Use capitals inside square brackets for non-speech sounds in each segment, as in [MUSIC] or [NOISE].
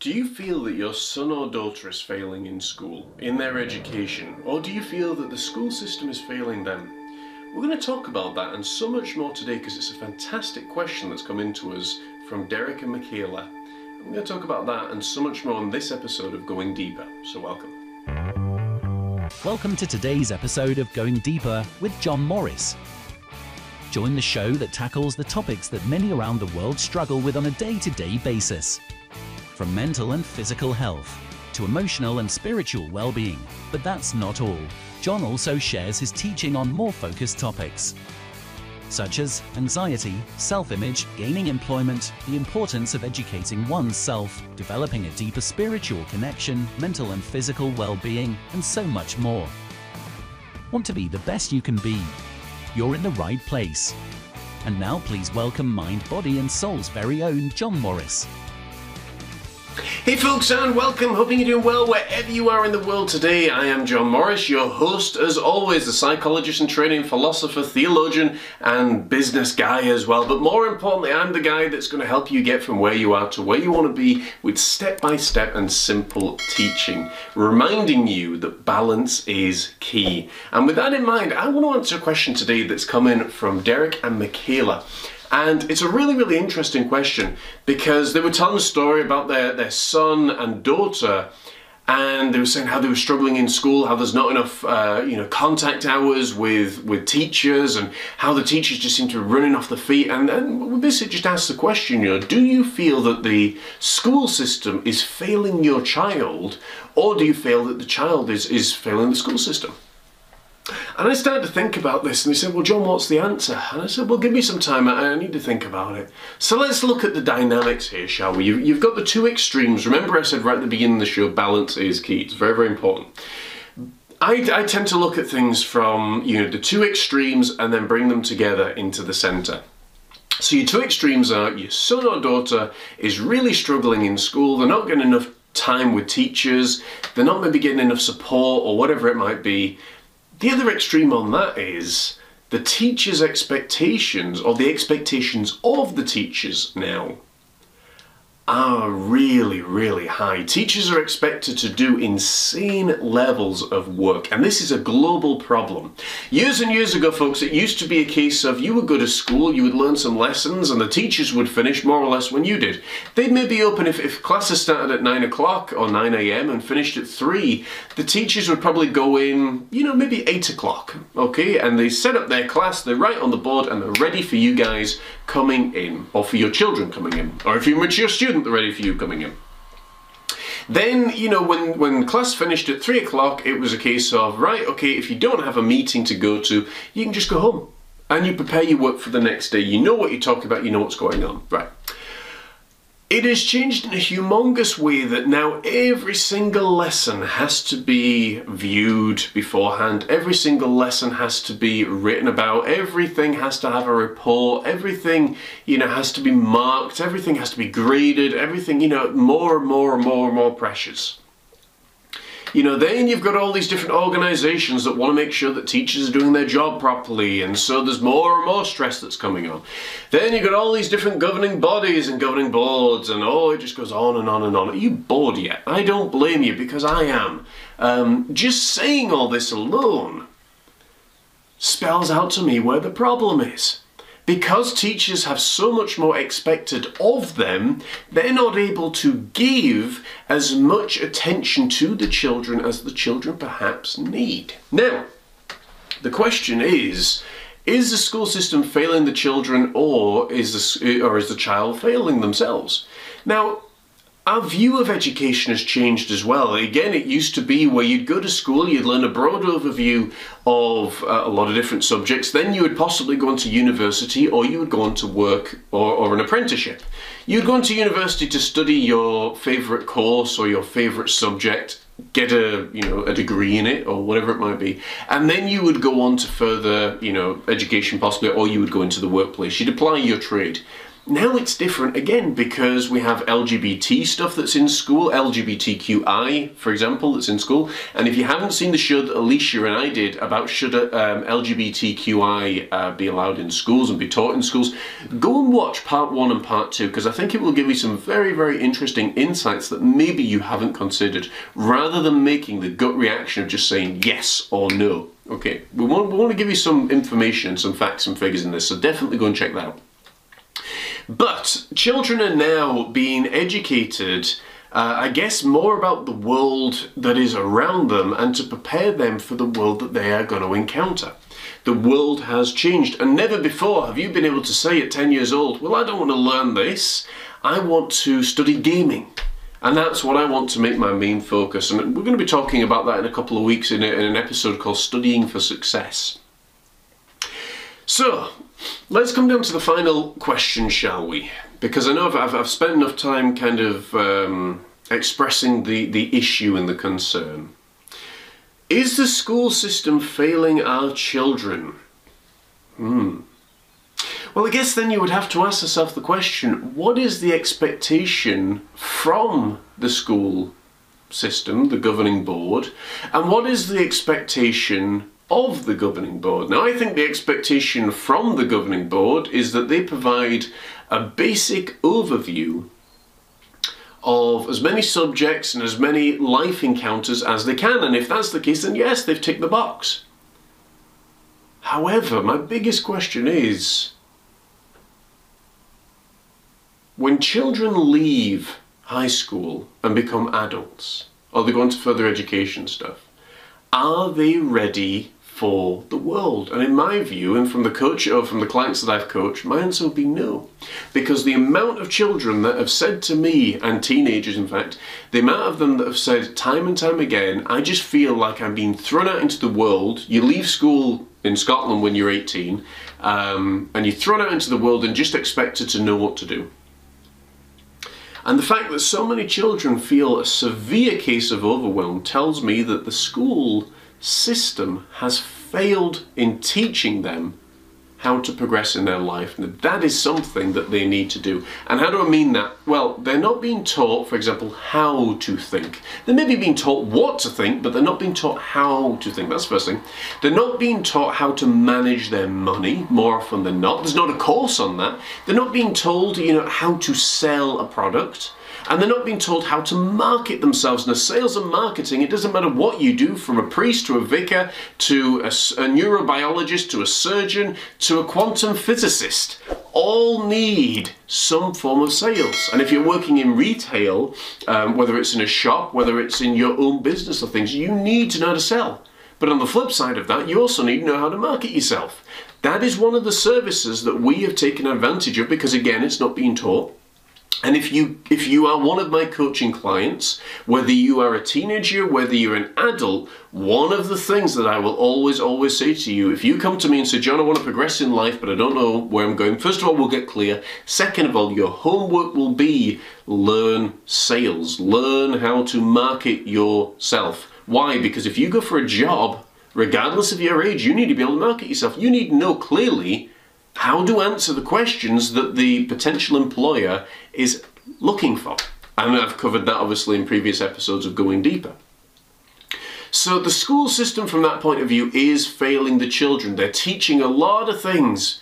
Do you feel that your son or daughter is failing in school, in their education, or do you feel that the school system is failing them? We're going to talk about that and so much more today because it's a fantastic question that's come into us from Derek and Michaela. We're going to talk about that and so much more on this episode of Going Deeper, so welcome. Welcome to today's episode of Going Deeper with John Morris. Join the show that tackles the topics that many around the world struggle with on a day to day basis from mental and physical health to emotional and spiritual well being. But that's not all. John also shares his teaching on more focused topics, such as anxiety, self image, gaining employment, the importance of educating oneself, developing a deeper spiritual connection, mental and physical well being, and so much more. Want to be the best you can be? You're in the right place. And now, please welcome Mind, Body, and Soul's very own John Morris. Hey folks and welcome, hoping you're doing well wherever you are in the world today. I am John Morris, your host as always, the psychologist and training philosopher, theologian and business guy as well. But more importantly, I'm the guy that's going to help you get from where you are to where you want to be with step-by-step and simple teaching, reminding you that balance is key. And with that in mind, I want to answer a question today that's come in from Derek and Michaela. And it's a really, really interesting question because they were telling a story about their, their son and daughter and they were saying how they were struggling in school, how there's not enough, uh, you know, contact hours with with teachers, and how the teachers just seem to be running off the feet. And we basically just asked the question, you know, do you feel that the school system is failing your child, or do you feel that the child is is failing the school system? And I started to think about this, and they said, Well, John, what's the answer? And I said, Well, give me some time, I need to think about it. So let's look at the dynamics here, shall we? You've got the two extremes. Remember, I said right at the beginning of the show, balance is key. It's very, very important. I, I tend to look at things from you know the two extremes and then bring them together into the center. So your two extremes are your son or daughter is really struggling in school, they're not getting enough time with teachers, they're not maybe getting enough support or whatever it might be, the other extreme on that is the teacher's expectations or the expectations of the teachers now are really, really high. Teachers are expected to do insane levels of work, and this is a global problem. Years and years ago, folks, it used to be a case of you would go to school, you would learn some lessons, and the teachers would finish more or less when you did. They'd maybe open if, if classes started at 9 o'clock or 9 a.m. and finished at 3, the teachers would probably go in, you know, maybe 8 o'clock, okay? And they set up their class, they're right on the board, and they're ready for you guys coming in, or for your children coming in, or if you're a mature student, they're ready for you coming in. Then, you know, when, when class finished at three o'clock, it was a case of, right, okay, if you don't have a meeting to go to, you can just go home and you prepare your work for the next day. You know what you're talking about, you know what's going on. Right. It has changed in a humongous way that now every single lesson has to be viewed beforehand. Every single lesson has to be written about. Everything has to have a report. Everything, you know, has to be marked. Everything has to be graded. Everything, you know, more and more and more and more precious. You know, then you've got all these different organisations that want to make sure that teachers are doing their job properly, and so there's more and more stress that's coming on. Then you've got all these different governing bodies and governing boards, and oh, it just goes on and on and on. Are you bored yet? I don't blame you because I am. Um, just saying all this alone spells out to me where the problem is because teachers have so much more expected of them, they're not able to give as much attention to the children as the children perhaps need. Now, the question is, is the school system failing the children or is the, or is the child failing themselves? Now, our view of education has changed as well. Again, it used to be where you'd go to school, you'd learn a broad overview of uh, a lot of different subjects, then you would possibly go into university or you would go on to work or, or an apprenticeship. You'd go into university to study your favourite course or your favourite subject, get a you know a degree in it or whatever it might be and then you would go on to further you know education possibly or you would go into the workplace you'd apply your trade Now it's different again because we have LGBT stuff that's in school, LGBTQI, for example, that's in school. And if you haven't seen the show that Alicia and I did about should um, LGBTQI uh, be allowed in schools and be taught in schools, go and watch part one and part two because I think it will give you some very, very interesting insights that maybe you haven't considered rather than making the gut reaction of just saying yes or no. Okay, we want, we want to give you some information, some facts and figures in this, so definitely go and check that out. But children are now being educated, uh, I guess, more about the world that is around them and to prepare them for the world that they are going to encounter. The world has changed, and never before have you been able to say at 10 years old, Well, I don't want to learn this, I want to study gaming. And that's what I want to make my main focus. And we're going to be talking about that in a couple of weeks in, a, in an episode called Studying for Success. So, let's come down to the final question, shall we? Because I know I've, I've spent enough time kind of um, expressing the, the issue and the concern. Is the school system failing our children? Hmm. Well, I guess then you would have to ask yourself the question what is the expectation from the school system, the governing board, and what is the expectation of the governing board. Now, I think the expectation from the governing board is that they provide a basic overview of as many subjects and as many life encounters as they can. And if that's the case, then yes, they've ticked the box. However, my biggest question is when children leave high school and become adults, or they go to further education stuff, are they ready for the world? And in my view, and from the coach or from the clients that I've coached, my answer would be no. Because the amount of children that have said to me, and teenagers in fact, the amount of them that have said time and time again, I just feel like I'm being thrown out into the world. You leave school in Scotland when you're 18, um, and you're thrown out into the world and just expected to know what to do. And the fact that so many children feel a severe case of overwhelm tells me that the school system has failed in teaching them how to progress in their life. And that is something that they need to do. And how do I mean that? Well, they're not being taught, for example, how to think. They may be being taught what to think, but they're not being taught how to think. That's the first thing. They're not being taught how to manage their money more often than not. There's not a course on that. They're not being told, you know, how to sell a product and they're not being told how to market themselves. Now, sales and marketing, it doesn't matter what you do, from a priest to a vicar to a, a neurobiologist to a surgeon to a quantum physicist, all need some form of sales. And if you're working in retail, um, whether it's in a shop, whether it's in your own business or things, you need to know how to sell. But on the flip side of that, you also need to know how to market yourself. That is one of the services that we have taken advantage of because, again, it's not being taught. And if you if you are one of my coaching clients, whether you are a teenager, whether you're an adult, one of the things that I will always always say to you, if you come to me and say, "John, I want to progress in life, but I don't know where I'm going." First of all, we'll get clear. Second of all, your homework will be learn sales, learn how to market yourself. Why? Because if you go for a job, regardless of your age, you need to be able to market yourself. You need to know clearly how to answer the questions that the potential employer is looking for. And I've covered that obviously in previous episodes of Going Deeper. So the school system from that point of view is failing the children. They're teaching a lot of things,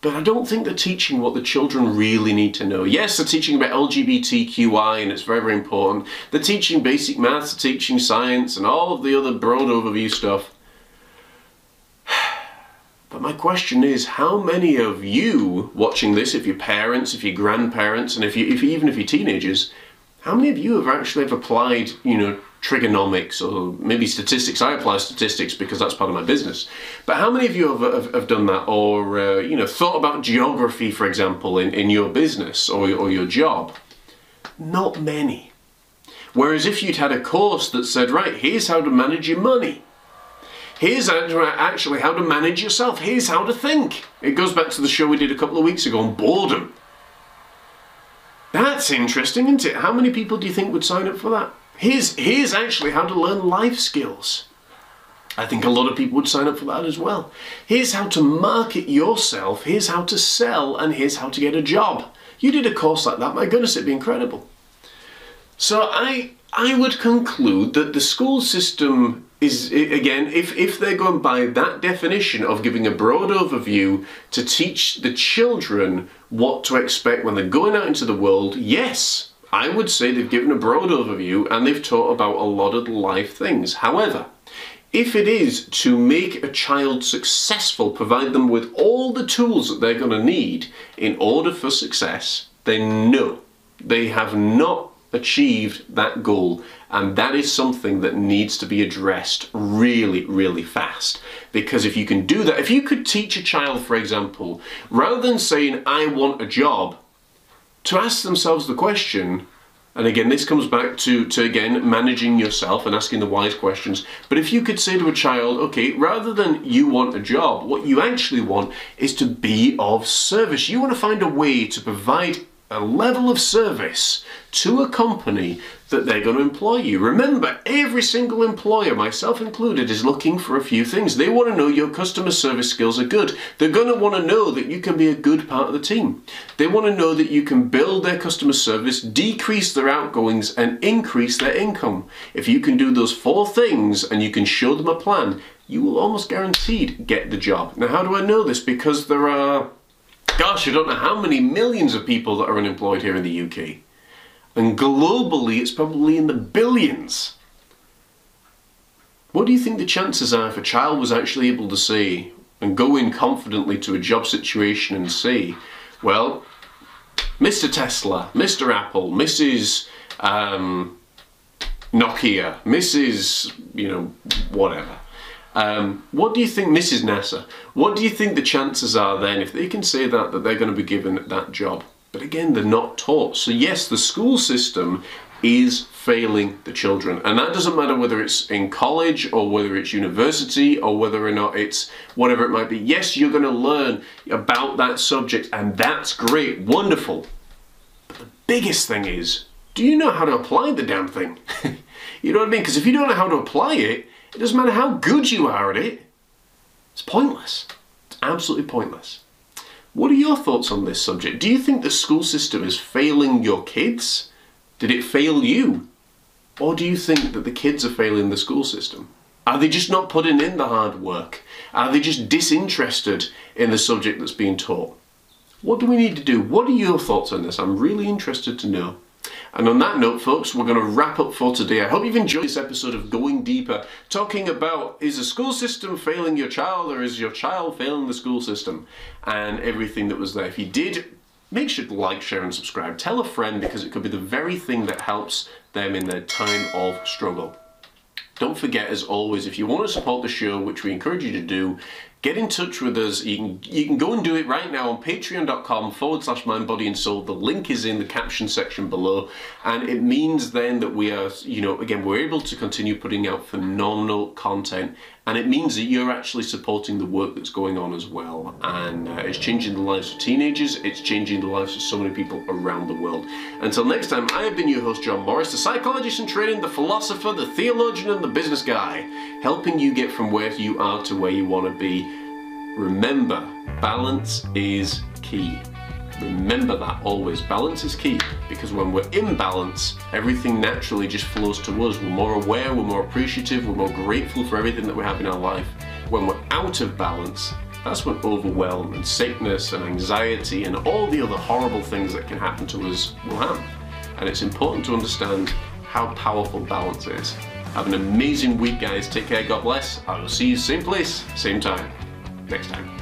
but I don't think they're teaching what the children really need to know. Yes, they're teaching about LGBTQI and it's very, very important. They're teaching basic maths, they're teaching science and all of the other broad overview stuff. My question is, how many of you watching this, if you're parents, if you're grandparents, and if you, if even if you're teenagers, how many of you have actually have applied, you know, trigonomics or maybe statistics? I apply statistics because that's part of my business. But how many of you have, have, have done that, or uh, you know, thought about geography, for example, in, in your business or, or your job? Not many. Whereas if you'd had a course that said, right, here's how to manage your money Here's actually how to manage yourself. Here's how to think. It goes back to the show we did a couple of weeks ago on boredom. That's interesting, isn't it? How many people do you think would sign up for that? Here's, here's actually how to learn life skills. I think a lot of people would sign up for that as well. Here's how to market yourself, here's how to sell, and here's how to get a job. You did a course like that, my goodness, it'd be incredible. So I I would conclude that the school system is again if if they're going by that definition of giving a broad overview to teach the children what to expect when they're going out into the world, yes, I would say they've given a broad overview and they've taught about a lot of life things. However, if it is to make a child successful, provide them with all the tools that they're going to need in order for success, then no, they have not achieved that goal. And that is something that needs to be addressed really really fast. Because if you can do that if you could teach a child for example rather than saying i want a job to ask themselves the question and again this comes back to, to again managing yourself and asking the wise questions. But if you could say to a child okay rather than you want a job what you actually want is to be of service. You want to find a way to provide a level of service to a company that they're going to employ you. Remember, every single employer, myself included, is looking for a few things. They want to know your customer service skills are good. They're going to want to know that you can be a good part of the team. They want to know that you can build their customer service, decrease their outgoings, and increase their income. If you can do those four things and you can show them a plan, you will almost guaranteed get the job. Now, how do I know this? Because there are Gosh, I don't know how many millions of people that are unemployed here in the UK. And globally, it's probably in the billions. What do you think the chances are if a child was actually able to say and go in confidently to a job situation and say, well, Mr. Tesla, Mr. Apple, Mrs. Um, Nokia, Mrs. you know, whatever. Um, what do you think, Mrs. NASA, what do you think the chances are then, if they can say that, that they're going to be given that job? But again, they're not taught. So yes, the school system is failing the children. And that doesn't matter whether it's in college or whether it's university or whether or not it's whatever it might be. Yes, you're going to learn about that subject and that's great, wonderful. But the biggest thing is, do you know how to apply the damn thing? [LAUGHS] you know what I mean? Because if you don't know how to apply it, it doesn't matter how good you are at it, it's pointless. It's absolutely pointless. What are your thoughts on this subject? Do you think the school system is failing your kids? Did it fail you? Or do you think that the kids are failing the school system? Are they just not putting in the hard work? Are they just disinterested in the subject that's being taught? What do we need to do? What are your thoughts on this? I'm really interested to know. And on that note, folks, we're going to wrap up for today. I hope you've enjoyed this episode of Going Deeper, talking about is the school system failing your child or is your child failing the school system and everything that was there. If you did, make sure to like, share, and subscribe. Tell a friend because it could be the very thing that helps them in their time of struggle. Don't forget, as always, if you want to support the show, which we encourage you to do, get in touch with us. You can, you can go and do it right now on patreon.com forward slash mind, body and soul. The link is in the caption section below. And it means then that we are, you know, again, we're able to continue putting out phenomenal content. And it means that you're actually supporting the work that's going on as well. And uh, it's changing the lives of teenagers. It's changing the lives of so many people around the world. Until next time, I have been your host, John Morris, the psychologist in training, the philosopher, the theologian, and the business guy, helping you get from where you are to where you want to be Remember, balance is key. Remember that always. Balance is key because when we're in balance, everything naturally just flows to us. We're more aware, we're more appreciative, we're more grateful for everything that we have in our life. When we're out of balance, that's when overwhelm and sickness and anxiety and all the other horrible things that can happen to us will happen. And it's important to understand how powerful balance is. Have an amazing week, guys. Take care. God bless. I will see you same place, same time next time.